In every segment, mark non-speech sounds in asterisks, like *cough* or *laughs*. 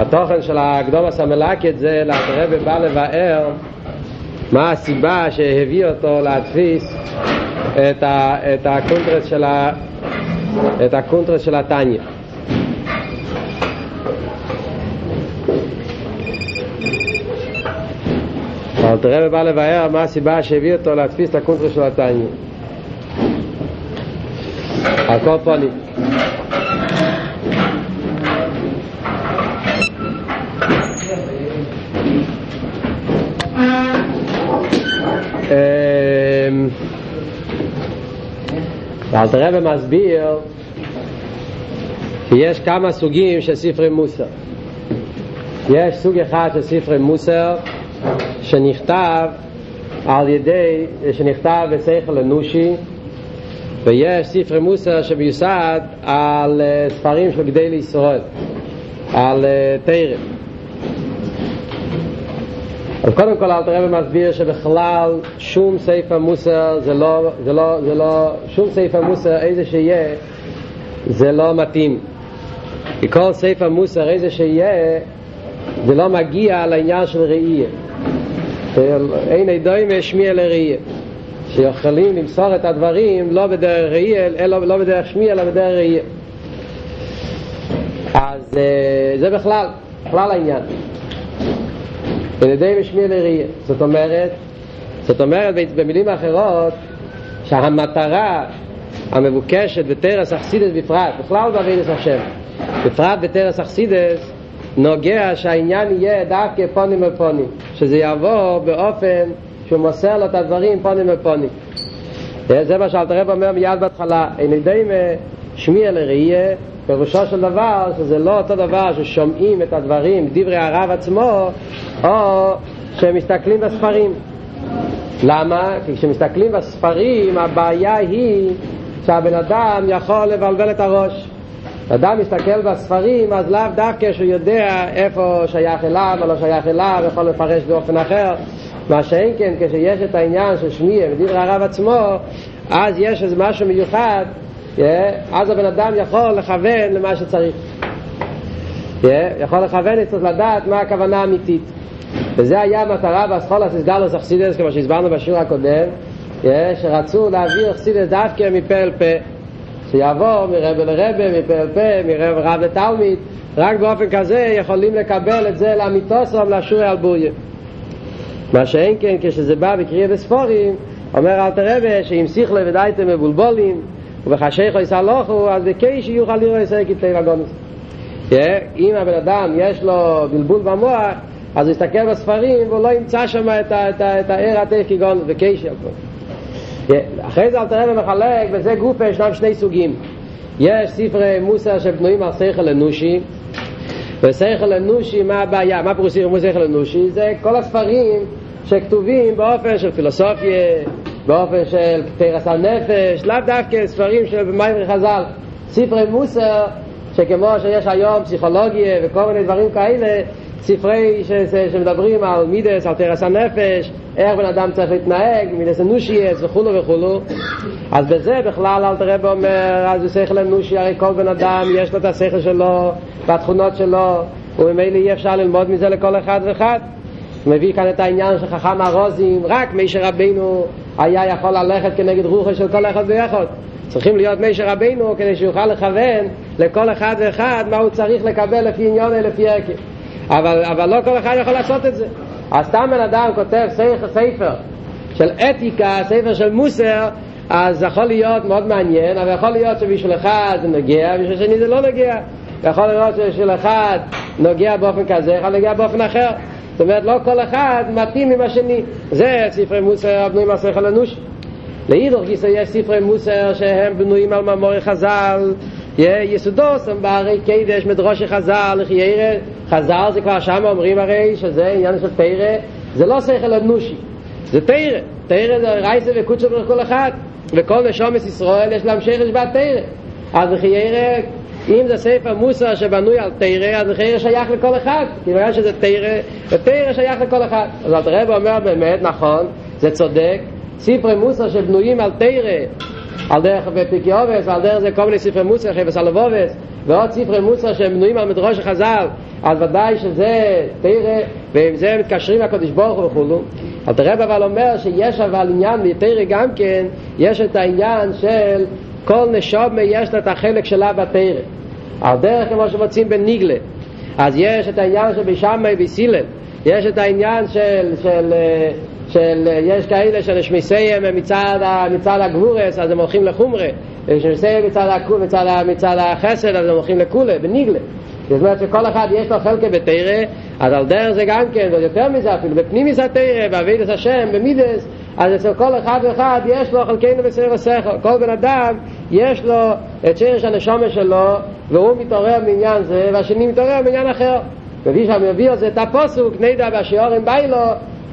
התוכן של הקדמת המלקט זה אלתר רבי בא לבאר מה הסיבה שהביא אותו להדפיס את, ה, את הקונטרס של ה, את הקונטרס של התניא. אלתר בא לבאר מה הסיבה שהביא אותו להדפיס את הקונטרס של התניא. על כל פונים ואלתר רבי מסביר שיש כמה סוגים של ספרי מוסר. יש סוג אחד של ספרי מוסר שנכתב על ידי, שנכתב בשכל אנושי ויש ספרי מוסר שמיוסד על ספרים של גדי לישראל על תרם אז קודם כל אלתר רבי מסביר שבכלל שום ספר מוסר זה לא, זה לא, זה לא, שום ספר מוסר איזה שיהיה זה לא מתאים. כי כל ספר מוסר איזה שיהיה זה לא מגיע לעניין של ראייה. אין עדוים השמיע לראייה. שיכולים למסור את הדברים לא בדרך ראייה אלא לא בדרך שמיע אלא בדרך ראייה. אז זה בכלל, בכלל העניין על ידי משמיע לראייה זאת אומרת זאת אומרת במילים אחרות שהמטרה המבוקשת בתרס אכסידס בפרט בכלל בעבידת השם בפרט בתרס אכסידס נוגע שהעניין יהיה דווקא פונים אל פונים שזה יבוא באופן שהוא מוסר לו את הדברים פונים אל פונים זה מה שאלת הרב אומר מיד בהתחלה. אין ידי שמיע לראייה פירושו של דבר שזה לא אותו דבר ששומעים את הדברים דברי הרב עצמו או שמסתכלים בספרים. למה? כי כשמסתכלים בספרים הבעיה היא שהבן אדם יכול לבלבל את הראש. אדם מסתכל בספרים אז לאו דווקא שהוא יודע איפה שייך אליו או לא שייך אליו יכול לפרש באופן אחר. מה שאין כן כשיש את העניין של שמיע ודברי הרב עצמו אז יש איזה משהו מיוחד אז הבן אדם יכול לכוון למה שצריך. יכול לכוון צריך לדעת מה הכוונה האמיתית. וזה היה המטרה באסכולס איסגלוס אכסידס כמו שהסברנו בשיעור הקודם שרצו להעביר אכסידס דווקא מפה אל פה. שיעבור מרבה לרבה, מפה אל פה, מרב רב לתלמיד. רק באופן כזה יכולים לקבל את זה לאמיתוסום לשורי על בוריה. מה שאין כן כשזה בא בקריאה בספורים אומר אל תרבה שאם שיחלה ודייתם מבולבולים ובחשיך או יסלוחו אז בקייש יוכל לראות ישראל כתבי הגונוס אם הבן אדם יש לו בלבול במוח אז הוא יסתכל בספרים והוא לא ימצא שם את, הער התף כגון וקייש אחרי זה אל תראה ומחלק וזה גופה ישנם שני סוגים יש ספרי מוסר שבנויים על שכל אנושי ושכל אנושי מה הבעיה? מה פירוש מוסר אנושי? זה כל הספרים שכתובים באופן של פילוסופיה באופן של תרס על נפש, לאו דווקא ספרים של מיימרי חז"ל, ספרי מוסר, שכמו שיש היום פסיכולוגיה וכל מיני דברים כאלה, ספרי ש, שמדברים על מידס, על תרס הנפש, איך בן אדם צריך להתנהג, מידס אנושייס וכולו וכולו. אז בזה בכלל אל תראה ואומר, אז הוא שכל אנושי, הרי כל בן אדם יש לו את השכל שלו, והתכונות שלו, וממילא אי אפשר ללמוד מזה לכל אחד ואחד. הוא מביא כאן את העניין של חכם הרוזים, רק מי שרבנו היה יכול ללכת כנגד רוחו של כל אחד ואחד. צריכים להיות מי שרבנו כדי שיוכל לכוון לכל אחד ואחד מה הוא צריך לקבל לפי עניון ולפי עקב. אבל, אבל לא כל אחד יכול לעשות את זה. אז סתם בן אדם כותב ספר, ספר של אתיקה, ספר של מוסר, אז יכול להיות מאוד מעניין, אבל יכול להיות שבשביל אחד זה נוגע, בשביל שני זה לא נוגע. יכול להיות שבשביל אחד נוגע באופן כזה, יכול נוגע באופן אחר. זאת אומרת, לא כל אחד מתאים עם השני. זה ספרי מוסר הבנויים על שכל אנוש. לאידוך גיסא יש ספרי מוסר שהם בנויים על מאמורי חז"ל, יסודוס הם בערי קדש מדרושי חז"ל, לחיירה, חז"ל זה כבר שם אומרים הרי שזה עניין של תרא, זה לא שכל אנושי, זה תרא, תרא זה רייסה וקודשו כל אחד, וכל נשומס ישראל יש להם שרש בתרא. אז לחיירה אם זה ספר מוסר שבנוי על תרא, אז מחיר שייך לכל אחד, כי בגלל שזה תרא, ותרא שייך לכל אחד. אז הרב אומר באמת, נכון, זה צודק, ספרי מוסר שבנויים על תרא, על דרך בפיקי אובס, ועל דרך זה כל מיני ספרי מוסר, חפש הלבובס, ועוד ספרי מוסר שהם בנויים על מדרוש החז"ל, אז ודאי שזה תרא, ועם זה מתקשרים לקדוש ברוך הוא וכולו. אבל תראה אבל אומר שיש אבל עניין בתרא גם כן, יש את העניין של כל נשום יש לה את החלק שלה בתרא. על דרך כמו שמוצאים בניגלה. אז יש את העניין של בשמאי וסילל, יש את העניין של, של, של, יש כאלה שנשמיסיהם מצד, מצד הגבורס, אז הם הולכים לחומרה, ושנשמיסיהם מצד, מצד, מצד החסד, אז הם הולכים לכולה, בניגלה. זאת אומרת שכל אחד יש לו חלקה בתרא, אז על דרך זה גם כן, ויותר מזה אפילו, בפנימיס התרא, בעבידת השם, במידס, אז אצל כל אחד ואחד יש לו חלקנו בסדר השכל. כל בן אדם יש לו את שרש הנשומה שלו, והוא מתעורר מעניין זה, והשני מתעורר מעניין אחר. כפי מביא על זה את הפוסוק, נדע בשיעורים ביילו,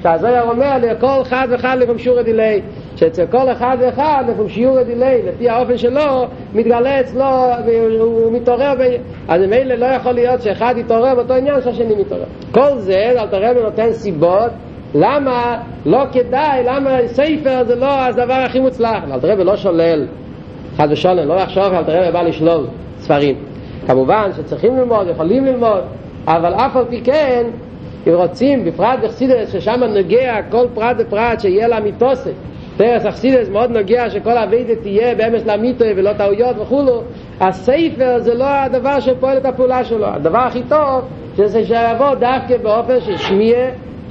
שהזויר אומר לכל אחד ואחד לפעמים שיעור הדילי. שאצל כל אחד ואחד, לפעמים שיעור הדילי, לפי האופן שלו, מתגלה אצלו, והוא מתעורר, ב... אז ממילא לא יכול להיות שאחד יתעורר באותו עניין שהשני מתעורר. כל זה, אל תראה ונותן סיבות למה לא כדאי, למה ספר זה לא הדבר הכי מוצלח. אל תראה ולא שולל, חד ושולם, לא יחשוב אל תראה ובא לשלול ספרים. כמובן שצריכים ללמוד, יכולים ללמוד, אבל אף על פי כן, אם רוצים, בפרט בחסידס, ששם נוגע כל פרט ופרט שיהיה לה מיתוסת. פרס אכסידס מאוד נוגע שכל הווידה תהיה באמס לאמיתו ולא טעויות וכולו הספר זה לא הדבר שפועל את הפעולה שלו הדבר הכי טוב שזה שיבוא דווקא באופן של שמיע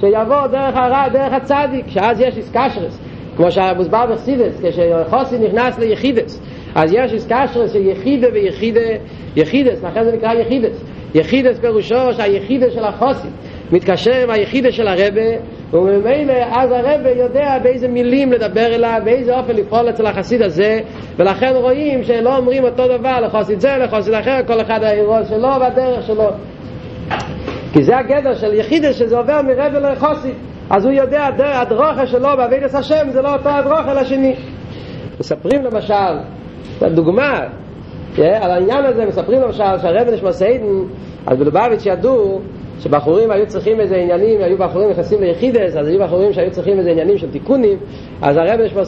שיבוא דרך הרע, דרך הצדיק שאז יש איסקשרס כמו שמוסבר בחסידס כשחוסי נכנס ליחידס אז יש איסקשרס של יחידה ויחידה יחידס, לכן זה נקרא יחידס. יחידס פירושו שהיחידה של החוסי מתקשר עם היחידה של הרבה וממילא אז הרבה יודע באיזה מילים לדבר אליו, באיזה אופן לפעול אצל החסיד הזה ולכן רואים שלא אומרים אותו דבר לחסיד זה, לחסיד אחר, כל אחד האירוע שלו והדרך שלו כי זה הגדר של יחידה שזה עובר מרבה לחסיד אז הוא יודע הדרוכה שלו בעבידת השם זה לא אותו הדרוכה לשני מספרים למשל, דוגמה על העניין הזה מספרים למשל שהרבן נשמע סיידן אז בלובביץ' ידעו שבחורים היו צריכים איזה עניינים, היו בחורים נכנסים ליחידס, אז היו בחורים שהיו צריכים איזה עניינים של תיקונים, אז הרב נשמע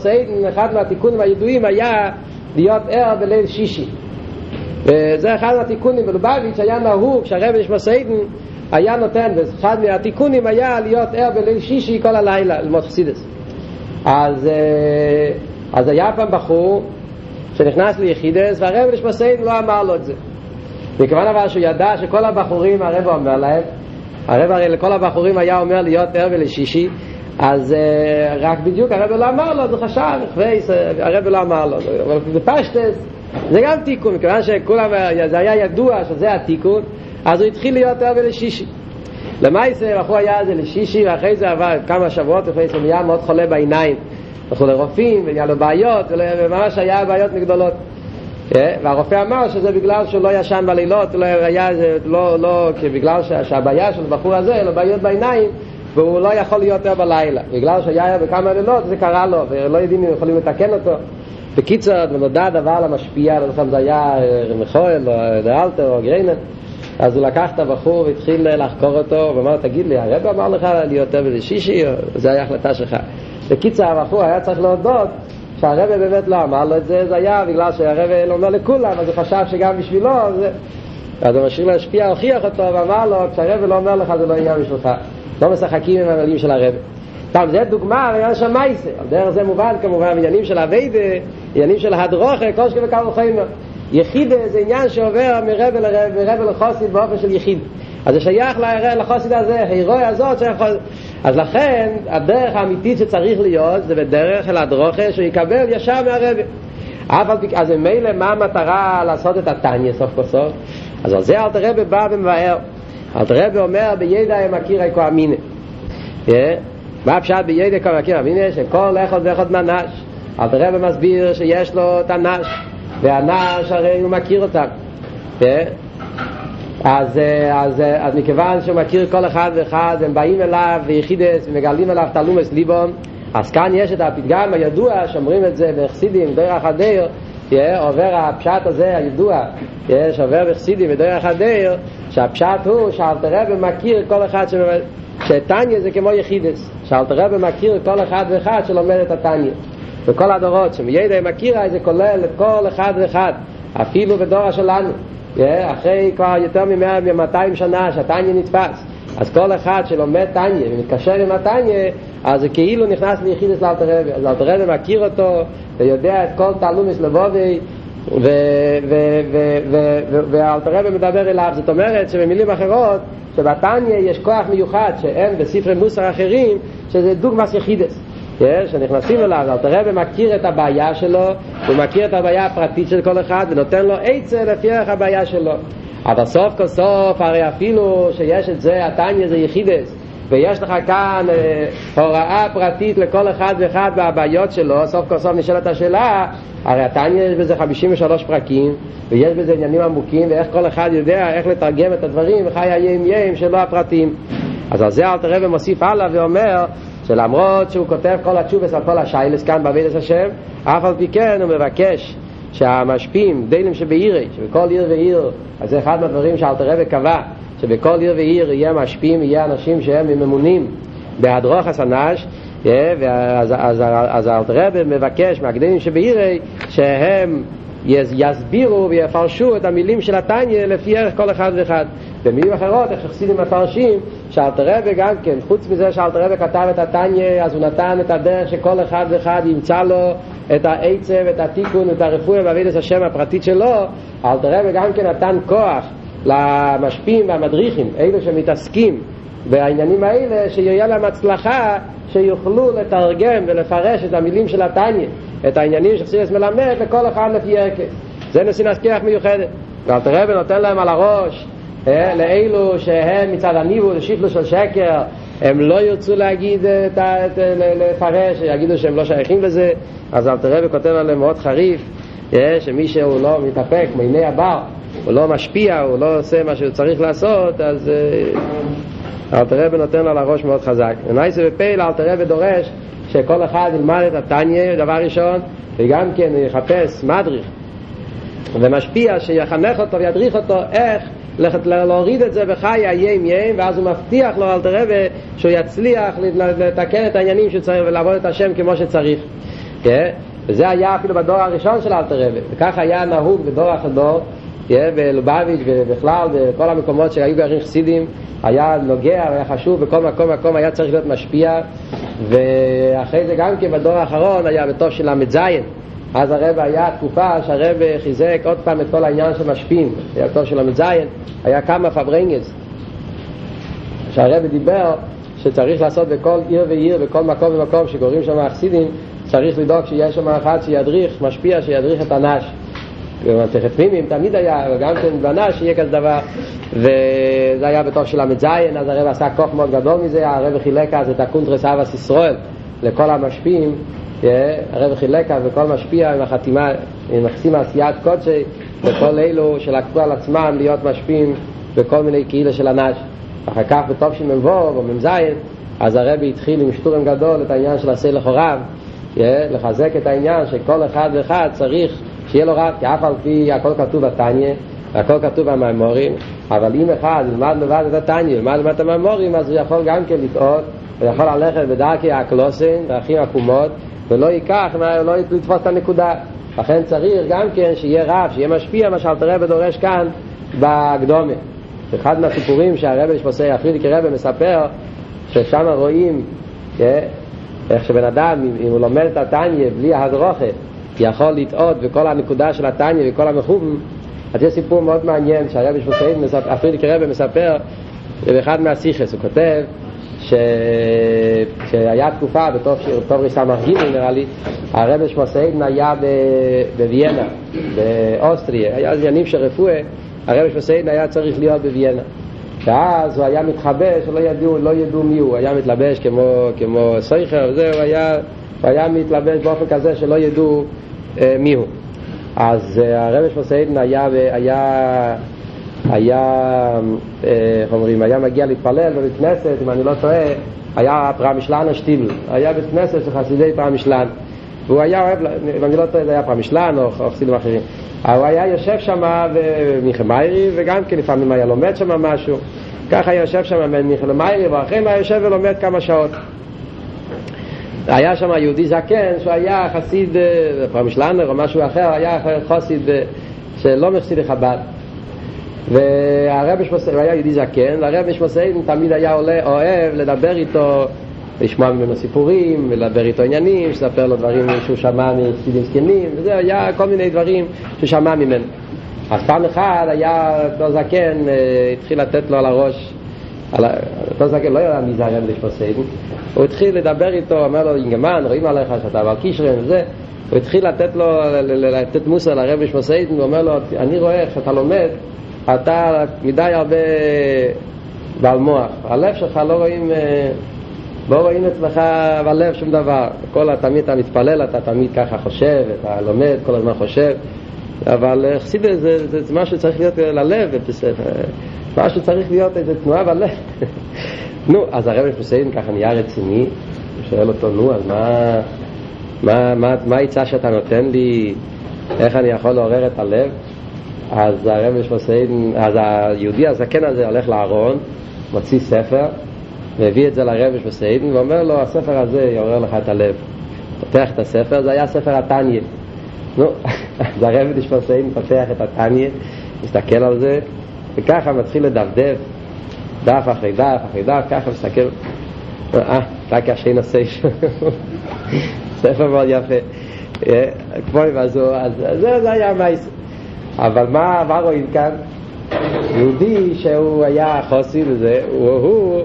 אחד מהתיקונים הידועים היה להיות ער בליל שישי. וזה אחד מהתיקונים בלובביץ' היה נהוג כשהרב נשמע היה נותן, ואחד מהתיקונים היה להיות ער בליל שישי כל הלילה, ללמוד חסידס. אז, אז היה פעם בחור שנכנס ליחידס, והרב נשמע לא אמר לו את זה. מכיוון אבל שהוא ידע שכל הבחורים הרב אומר להם הרב הרי לכל הבחורים היה אומר להיות ערב לשישי אז uh, רק בדיוק הרב לא אמר לו, זה חשב, חווייס, הרב לא אמר לו אבל בפשטס זה גם תיקון, מכיוון שכולם, זה היה ידוע שזה התיקון אז הוא התחיל להיות ערב לשישי למעשה בחור היה זה לשישי ואחרי זה עבר כמה שבועות אחרי זה נהיה מאוד חולה בעיניים הלכו לרופאים ונהיה לו בעיות וממש היה בעיות מגדולות והרופא אמר שזה בגלל שהוא לא ישן בלילות, לא היה, לא, לא, בגלל שהבעיה של הבחור הזה, לו בעיות בעיניים, והוא לא יכול להיות יותר בלילה. בגלל שהיה בכמה לילות זה קרה לו, ולא יודעים אם יכולים לתקן אותו. בקיצור, ונודע דבר למשפיע, לא יודע אם זה היה מחואל, או דאלטר, או גריינר, אז הוא לקח את הבחור והתחיל לחקור אותו, ואמר, תגיד לי, הרב אמר לך להיות בזה שישי, זו הייתה החלטה שלך. בקיצור, הבחור היה צריך להודות שהרבא באמת לא אמר לו את זה, זה היה בגלל שהרבא לא אומר לכולם, אז הוא חשב שגם בשבילו. אז הוא משאיר להשפיע, הוכיח אותו ואמר לו, כשהרבא לא אומר לך זה לא עניין בשבילך, לא משחקים עם המילים של הרבא. טוב, זה דוגמה לעניין של מייסה, על דרך זה מובן כמובן עניינים של אביידה, עניינים של הדרוכה, כל שכם וכמה חיים. יחידה זה עניין שעובר מרבא לרבא, מרבא לחוסית באופן של יחיד. אז זה שייך לחוסית הזה, ההירואי הזאת שייך אז לכן הדרך האמיתית שצריך להיות זה בדרך של הדרוכה שהוא יקבל ישר מהרבי אבל אז ממילא מה המטרה לעשות את הטניה סוף כל סוף? אז על זה אלתר רבי בא ומבאר. אלתר רבי אומר בידע הם מכיר איקו אמינה מה הפשט? בידע כה מכיר אמינה שכל אחד ואחד מהנש. אלתר רבי מסביר שיש לו את והנש הרי הוא מכיר אותם אז, אז, אז מכיוון שהוא מכיר כל אחד ואחד, הם באים אליו ויחידס ומגלים אליו תלומס ליבון, אז כאן יש את הפתגם הידוע, שאומרים את זה בחסידים, דרך הדיר, עובר הפשט הזה הידוע, יש עובר בחסידים ודרך הדיר, שהפשט הוא שאלתרבה מכיר כל אחד שטניה זה כמו יחידס, שאלתרבה מכיר כל אחד ואחד שלומד את הטניה. בכל הדורות, שמידע מכירה זה כולל את כל אחד ואחד, אפילו בדור שלנו, אחרי כבר יותר מ-200 שנה שהטניה נתפס. אז כל אחד שלומד טניה ומתקשר עם הטניה, אז זה כאילו נכנס ליחידס רבי. אז אלתר רבי מכיר אותו ויודע את כל תעלומס לבובי ואלתר רבי מדבר אליו. זאת אומרת שבמילים אחרות, שבטניה יש כוח מיוחד שאין בספרי מוסר אחרים, שזה דוגמס יחידס. שנכנסים אליו, אלתר רבי מכיר את הבעיה שלו, הוא מכיר את הבעיה הפרטית של כל אחד ונותן לו עצה לפי ערך הבעיה שלו. אבל סוף כל סוף, הרי אפילו שיש את זה, התניא זה יחידס, ויש לך כאן אה, הוראה פרטית לכל אחד ואחד מהבעיות שלו, סוף כל סוף נשאלת השאלה, הרי התניא יש בזה 53 פרקים, ויש בזה עניינים עמוקים, ואיך כל אחד יודע איך לתרגם את הדברים, וחי היים יים שלא הפרטים. אז על זה אלתר רבי מוסיף הלאה ואומר שלמרות שהוא כותב כל התשובס על כל השיילס כאן בעבידת השם, אף על פי כן הוא מבקש שהמשפיעים, דיילים שבעירי, שבכל עיר ועיר, אז זה אחד מהדברים שאלתר רבי קבע, שבכל עיר ועיר יהיה משפיעים, יהיה אנשים שהם ממונים בהדרוך הסנש, ואז אז, אז אלתר רבי מבקש מהגדולים שבעירי שהם יסבירו ויפרשו את המילים של התניא לפי ערך כל אחד ואחד. במילים אחרות, איך שחסידים מפרשים, שאלתר רבי גם כן, חוץ מזה שאלתר רבי כתב את התניא, אז הוא נתן את הדרך שכל אחד ואחד ימצא לו את העצב, את התיקון, את הרפואה בעבידת השם הפרטית שלו, אלתר רבי גם כן נתן כוח למשפיעים והמדריכים, אלו שמתעסקים בעניינים האלה, שיהיה להם הצלחה שיוכלו לתרגם ולפרש את המילים של התניא, את העניינים שחסידס מלמד לכל אחד לפי ערכס. זה נשיא כיח מיוחדת. ואלתר רבי נותן להם על הראש לאלו שהם מצד הניבו, שיפלו של שקר, הם לא ירצו להגיד, את, את, לפרש, יגידו שהם לא שייכים לזה, אז אלתר רבי כותב עליהם מאוד חריף, אה, שמי שהוא לא מתאפק מעיני הבר, הוא לא משפיע, הוא לא עושה מה שהוא צריך לעשות, אז אה, אלתר רבי נותן על הראש מאוד חזק. ונייסה ופייל אלתר רבי דורש שכל אחד ילמד את התניא, דבר ראשון, וגם כן יחפש מדריך ומשפיע שיחנך אותו וידריך אותו איך להוריד את זה בחיי היים יים ואז הוא מבטיח לו אלתר רבי שהוא יצליח לתקן את העניינים שצריך ולעבוד את השם כמו שצריך. כן? וזה היה אפילו בדור הראשון של אלתר רבי וכך היה נהוג בדור אחר דור בלובביץ' ובכלל בכל המקומות שהיו גרים חסידים היה נוגע והיה חשוב בכל מקום מקום היה צריך להיות משפיע. ואחרי זה גם כן בדור האחרון היה בתוך של ל"ז אז הרב היה תקופה שהרב חיזק עוד פעם את כל העניין של משפיעים היה תור של ל"ז היה כמה פברנגס שהרב דיבר שצריך לעשות בכל עיר ועיר בכל מקום ומקום שקוראים שם החסידים צריך לדאוג שיהיה שם אחד שידריך משפיע שידריך את הנש במתכת פנימיים תמיד היה, וגם כן בנש שיהיה כזה דבר וזה היה בתוך של ל"ז אז הרב עשה כוח מאוד גדול מזה הרב חילק אז את הקונטרס אבס ישראל לכל המשפיעים הרב חילק אז וכל משפיע עם החתימה עם מחסים עשיית קודשי וכל אלו שלקחו על עצמם להיות משפיעים בכל מיני קהילה של הנש אחר כך בטוב של מ"ו או מ"ז אז הרבי התחיל עם שטורם גדול את העניין של עשה לחוריו לחזק את העניין שכל אחד ואחד צריך שיהיה לו רב, כי אף על פי הכל כתוב בתניא, הכל כתוב במאמורים, אבל אם אחד ילמד לבד את התניא, ילמד לבד את המאמורים, אז הוא יכול גם כן לטעות, הוא יכול ללכת בדרכי הקלוסן, דרכים עקומות, ולא ייקח, לא לתפוס את הנקודה. לכן צריך גם כן שיהיה רב, שיהיה משפיע, מה שאלתר רבי דורש כאן בקדומה. אחד מהסיפורים שהרבי שפוסי הפרידיקי רבי מספר, ששם רואים איך שבן אדם, אם הוא לומד את התניא בלי הדרוכה, יכול לטעות בכל הנקודה של התניא וכל המחובים, אז יש סיפור מאוד מעניין שהרבי שפוסי הפרידיקי רבי מספר באחד מהסיכס, הוא כותב ש... שהיה תקופה בתוך טוב ריסמך ג' נראה לי הרבי שמוסיידן היה ב... בוויינה באוסטריה. היה עניינים של רפואה הרבי שמוסיידן היה צריך להיות בוויינה ואז הוא היה מתחבא שלא ידעו, לא ידעו מי הוא. היה מתלבש כמו, כמו סייכר וזהו, היה, הוא היה מתלבש באופן כזה שלא ידעו אה, מי הוא. אז אה, הרבי שמוסיידן היה, היה היה, איך אומרים, היה מגיע להתפלל בבית כנסת, אם אני לא טועה, היה פרמישלן השטיבל, היה בית כנסת של חסידי פרמישלן, והוא היה אוהב, אם אני לא טועה, זה היה פרמישלן או חסידים אחרים, אבל הוא היה יושב שם מיכה מיירי, וגם כן לפעמים היה לומד שם משהו, ככה היה יושב שם מיכה מיירי, ואחרי מה יושב ולומד כמה שעות. היה שם יהודי זקן שהוא היה חסיד, פעם שלנר או משהו אחר, היה חסיד שלא מחסיד חב"ד. והרב הוא היה יהודי זקן, והרב שמוסיידן תמיד היה עולה, אוהב לדבר איתו, לשמוע ממנו סיפורים, ולדבר איתו עניינים, לספר לו דברים שהוא שמע מחסידים זקנים, וזה היה כל מיני דברים שהוא שמע ממנו. אז פעם אחת היה אותו זקן, התחיל לתת לו על הראש, אותו זקן לא יודע מי זה הרב שמוסיידן, הוא התחיל לדבר איתו, אומר לו, אינגמן, רואים עליך שאתה בעל קישרן וזה, הוא התחיל לתת לו, לתת מוסר לרב שמוסיידן, הוא אומר לו, אני רואה איך שאתה לומד, אתה מדי הרבה בעל מוח. הלב שלך לא רואים, לא רואים אצלך בלב שום דבר. כל תמיד אתה מתפלל, אתה תמיד ככה חושב, אתה לומד, כל הזמן חושב. אבל חסידה זה, זה, זה משהו שצריך להיות ללב, משהו צריך להיות איזה תנועה בלב. *laughs* נו, אז הרב מפוסיין ככה נהיה רציני, הוא שואל אותו, נו, אז מה העצה שאתה נותן לי, איך אני יכול לעורר את הלב? אז הרב שמוסיין, אז היהודי הזקן הזה הולך לארון, מוציא ספר, והביא את זה לרב שמוסיין, ואומר לו, הספר הזה יעורר לך את הלב. פותח את הספר, זה היה ספר התניא. נו, *laughs* אז הרב שמוסיין פותח את התניא, מסתכל על זה, וככה מתחיל לדפדף, דף אחרי דף אחרי דף, ככה מסתכל, אה, רק השין הסייף. *laughs* ספר מאוד יפה. כמו אז זה היה מייס. אבל מה, מה רואים כאן? יהודי שהוא היה חוסי וזה, הוא, הוא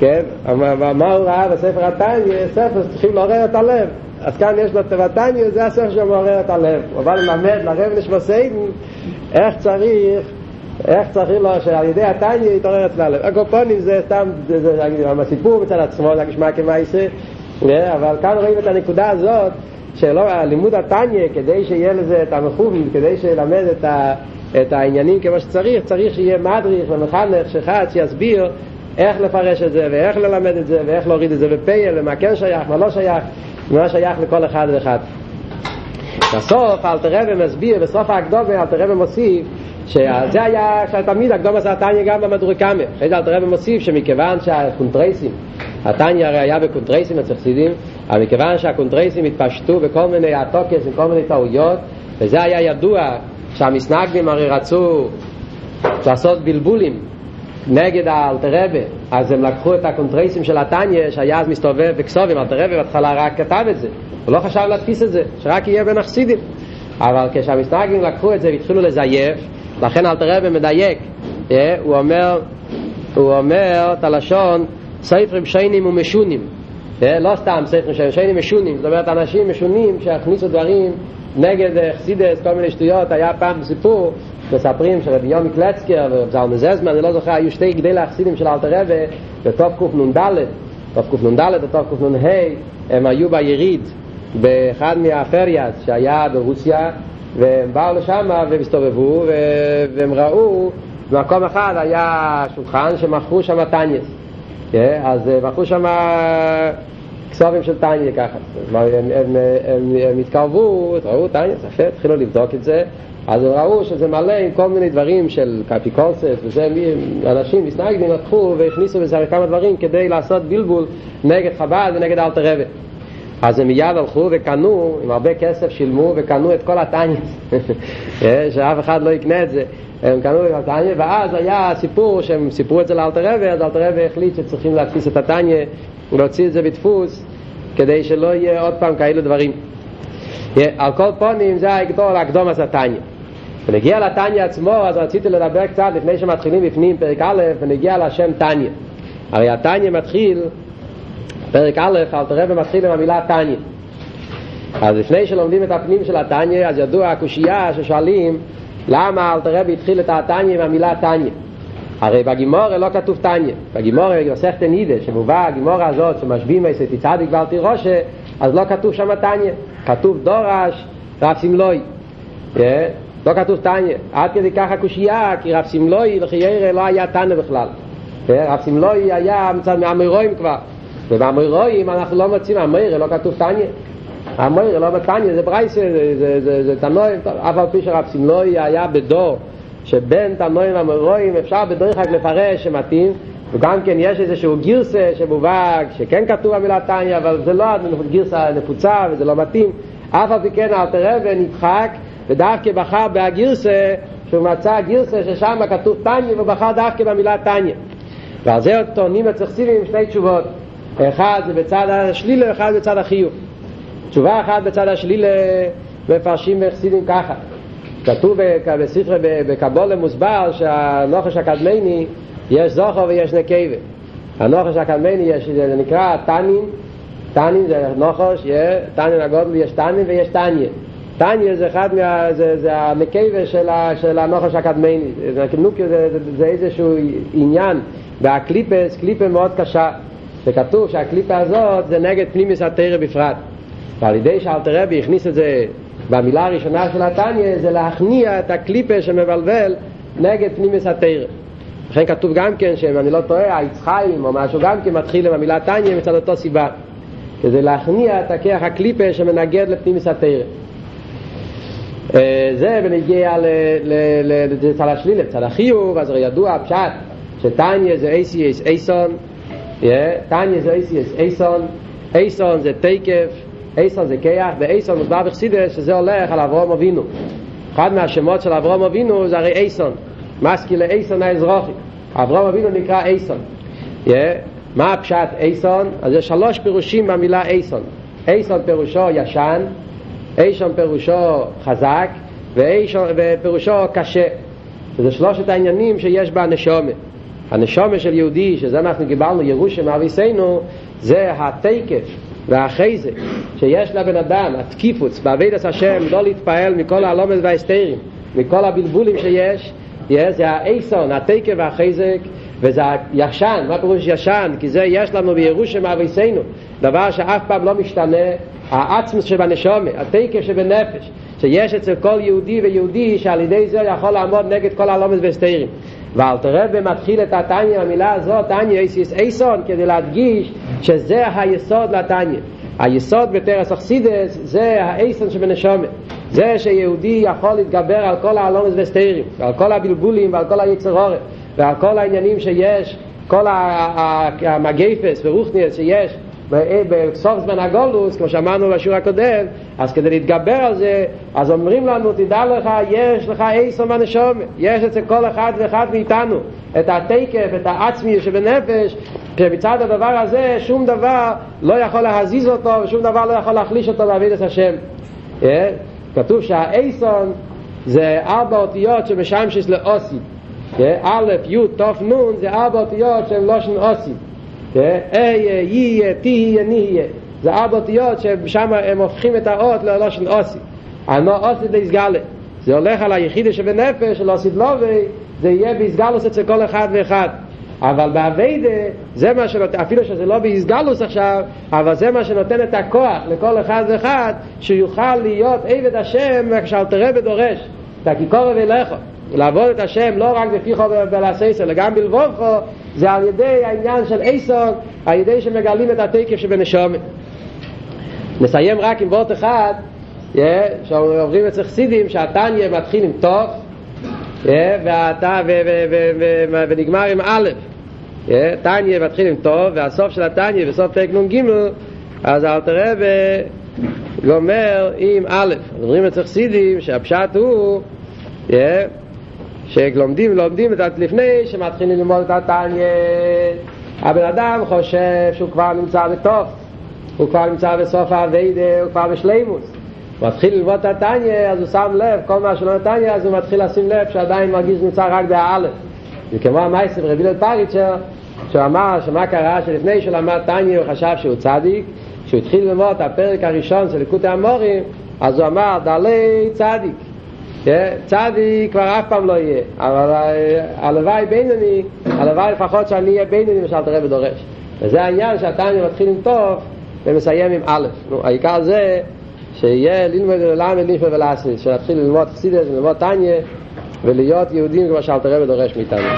כן, מה, מה הוא ראה בספר התניא? ספר שצריכים לעורר את הלב. אז כאן יש לו את התניא, זה הספר שמעורר את הלב. הוא בא ללמד לרב נשמוסיידן איך צריך איך צריכים לו שעל ידי התניא יתעורר אצל הלב. הקופונים זה סתם, זה, זה, זה, הסיפור מצד עצמו, זה נשמע כמייסה, אבל כאן רואים את הנקודה הזאת שלא, לימוד התניא, כדי שיהיה לזה את המחובים, כדי שילמד את, ה, את העניינים כמו שצריך, צריך שיהיה מדריך ומחנך שחד שיסביר איך לפרש את זה, ואיך ללמד את זה, ואיך להוריד את זה בפייל, ומה כן שייך, מה לא שייך, ומה שייך לכל אחד ואחד. בסוף אלתר רבי מסביר, בסוף ההקדומה אלתר רבי מוסיף שזה היה תמיד הקדומה זה התניא גם במדורקמה. אחרי זה אלתר רבי מוסיף שמכיוון שהקונטרייסים, התניא הרי היה בקונטרסים אצל אבל מכיוון שהקונטרסים התפשטו בכל מיני העתקות וכל מיני טעויות, וזה היה ידוע שהמתנגדים הרי רצו לעשות בלבולים נגד האלטער רבי, אז הם לקחו את הקונטרסים של התניא שהיה אז מסתובב בכתובים, אלטער רבי בהתחלה רק כתב את זה, הוא לא חשב להדפיס את זה, שרק יהיה בין החסידים. אבל כשהמתנגדים לקחו את זה והתחילו לזייף, לכן אלטער רבי מדייק, הוא אומר, הוא אומר את הלשון ספרים שיינים ומשונים. לא סתם ספרים שיינים משונים. זאת אומרת אנשים משונים שהכניסו דברים נגד חסידס, כל מיני שטויות. היה פעם סיפור מספרים שרבי יומי קלצקר וזלמן זזמן, אני לא זוכר, היו שתי גדלי החסידים של אלתר רבי בתוף קנ"ד תוף קנ"ד ותוף קנ"ה הם היו ביריד באחד מהפריאס שהיה ברוסיה והם באו לשם והסתובבו והם ראו במקום אחד היה שולחן שמכרו שם טניאס אז מכרו שם כסובים של טניה ככה. הם, התקרבו, ראו טניה, יפה, התחילו לבדוק את זה. אז הם ראו שזה מלא עם כל מיני דברים של קפיקורסט וזה, אנשים מסנגדים לקחו והכניסו בזה כמה דברים כדי לעשות בלבול נגד חב"ד ונגד אלתר רבי אז הם מיד הלכו וקנו, עם הרבה כסף שילמו וקנו את כל הטניה *laughs* שאף אחד לא יקנה את זה. הם קנו את הטניה ואז היה סיפור שהם סיפרו את זה לאלתר רבי אז אלתר רבי החליט שצריכים להדפיס את הטניה ולהוציא את זה בדפוס כדי שלא יהיה עוד פעם כאלו דברים. על כל פונים זה הגדול הקדום הזה טניה ונגיע לטניה עצמו אז רציתי לדבר קצת לפני שמתחילים בפנים פרק א' ונגיע לשם טניה הרי הטניה מתחיל פרק א' אלתר רבי מתחיל עם המילה טניה אז לפני שלומדים את הפנים של הטניה אז ידוע הקושייה ששואלים למה אלתר רבי התחיל את הטניה עם המילה טניה הרי בגימורה לא כתוב טניה בגימורה יוסף תנידה שמובא הגימורה הזאת שמשביעים איזה תצדיק ואל תירושה אז לא כתוב שם טניה כתוב דורש רב סמלוי לא כתוב טניה עד כדי ככה קושייה כי רב סמלוי לחיירה לא היה טניה בכלל. רב סמלוי היה מצד מהמרואים כבר ובמרואים אנחנו לא מוצאים המוירה לא כתוב טניה המוירה לא בטניה זה ברייסה זה, זה, זה, זה תנועים אף על פי שרב סמלוי היה בדור שבין תנועים המרואים אפשר בדרך כלל לפרש שמתאים וגם כן יש איזשהו גירסה שמובהק שכן כתוב המילה טניה אבל זה לא גירסה נפוצה וזה לא מתאים. אף על פי כן אלתר רבי נדחק ודווקא בחר בהגירסה שהוא מצא גירסה ששם כתוב טניה ובחר דווקא במילה טניה ועל זה טוענים הצחסיבים עם שני תשובות אחד בצד השלילה ואחד בצד החיוב תשובה אחת בצד השלילה מפרשים בחסידים ככה. כתוב בספרי בקבולה מוסבר שהנוחש הקדמני יש זוכר ויש נקבה. הנוחש הקדמני יש, זה נקרא טנין טנין זה נוחש, טנין הגודל יש טנין ויש טניה טניה זה אחד מה... זה, זה הנקבה של, ה, של הנוחש הקדמני. זה, זה, זה איזשהו עניין. והקליפס, קליפה מאוד קשה וכתוב שהקליפה הזאת זה נגד פנימיס התרא בפרט. ועל ידי שאלתר רבי הכניס את זה במילה הראשונה של התניא זה להכניע את הקליפה שמבלבל נגד פנימיס התרא לכן כתוב גם כן שאם אני לא טועה היצחיים או משהו גם כן מתחיל עם המילה תניא מצד אותו סיבה. כדי להכניע את הכיח הקליפה שמנגד לפנימיס התרא זה בנגיע לצד השלילה, לצד החיוב, אז הרי ידוע הפשט שטניה זה אייסיאס אייסון, יא טאניה זייס איז אייסן אייסן זה טייקף אייסן זה קייח ואייסן מוסבר בחסידה שזה הולך על אברהם אבינו אחד מהשמות של אברהם אבינו זה הרי אייסן מסקי לאייסן האזרחי אברהם אבינו נקרא אייסן יא מה הפשט אייסן? אז יש שלוש פירושים במילה אייסן אייסן פירושו ישן אייסן פירושו חזק ואייסן פירושו קשה שזה שלושת העניינים שיש בנשומת הנשומה של יהודי, שזה אנחנו קיבלנו ירושם אביסנו, זה התקף והחזק שיש לבן אדם, התקיפוץ, בעבידת השם, לא להתפעל מכל הלומד וההסתרים, מכל הבלבולים שיש, זה האיסון, התקף והחזק, וזה הישן, מה פירוש ישן? כי זה יש לנו בירושם אביסנו, דבר שאף פעם לא משתנה, העצמוס שבנשומה, התקף שבנפש, שיש אצל כל יהודי ויהודי שעל ידי זה יכול לעמוד נגד כל הלומד והסתרים. ואלתר רבי מתחיל את התניא, המילה הזאת, תניא איסיס אייסון, כדי להדגיש שזה היסוד לתניא. היסוד בתרס אכסידס זה האייסון שבנשומת. זה שיהודי יכול להתגבר על כל העלומס וסתירים, ועל כל הבלבולים ועל כל היצר עורף, ועל כל העניינים שיש, כל המגפס ורוחניאס שיש בסוף זמן הגולוס, כמו שאמרנו בשיעור הקודם, אז כדי להתגבר על זה, אז אומרים לנו, תדע לך, יש לך איסו מהנשום, יש אצל כל אחד ואחד מאיתנו את התקף, את העצמי שבנפש, שמצד הדבר הזה שום דבר לא יכול להזיז אותו ושום דבר לא יכול להחליש אותו בעביד את השם. כתוב שהאיסון זה ארבע אותיות שמשמש לאוסי. א', י', ת', נ', זה ארבע אותיות שהן לא של אוסי. איה, יהיה, תהיה, נהיה. זה ארבע אותיות ששם הם הופכים את האות ללושן אוסי. הנו אוסי להסגלה. זה הולך על היחידה שבנפש, של אוסית לובי, זה יהיה בהסגלוס אצל כל אחד ואחד. אבל באביידה, זה מה שנותן, אפילו שזה לא בהסגלוס עכשיו, אבל זה מה שנותן את הכוח לכל אחד ואחד, שיוכל להיות עבד השם כשאלתר רבי דורש. תקיקורו ולכו. לעבוד את השם לא רק בפיחו ובלעשיסו, אלא גם בלבובכו, זה על ידי העניין של איסון, על ידי שמגלים את התקף שבנשומת. נסיים רק עם וורט אחד, yeah, שעוברים אצל חסידים, שהתניא מתחיל עם טוב, yeah, והת... ו... ו... ו... ו... ונגמר עם א', yeah, תניא מתחיל עם טוב, והסוף של התניא, בסוף פרק נ"ג, אז אל תראה וגומר עם א', אומרים אצל חסידים שהפשט הוא, yeah, שלומדים לומדים את לפני שמתחילים ללמוד את התניא. הבן אדם חושב שהוא כבר נמצא בטוב הוא כבר נמצא בסוף האביידה הוא כבר בשלימוס. הוא מתחיל ללמוד את התניא אז הוא שם לב כל מה שלא נתניא אז הוא מתחיל לשים לב שעדיין מרגיש נמצא רק באלף. וכמו המייסר רבי לד פריצ'ר שהוא אמר שמה קרה שלפני שהוא למד תניא הוא חשב שהוא צדיק. כשהוא התחיל ללמוד את הפרק הראשון של ליקוטי המורים אז הוא אמר דלי צדיק צדיק כבר אף פעם לא יהיה. אבל הלוואי בינוני הלוואי לפחות שאני אהיה בינוני מה שאלת הרב דורש. וזה העניין שהתניא מתחיל עם טוב ומסיים עם א' נו, העיקר זה שיהיה ללמוד ללמד נשמע ולעשיס שנתחיל ללמוד חסידס וללמוד תניא ולהיות יהודים כמו שאלת הרב דורש מאיתנו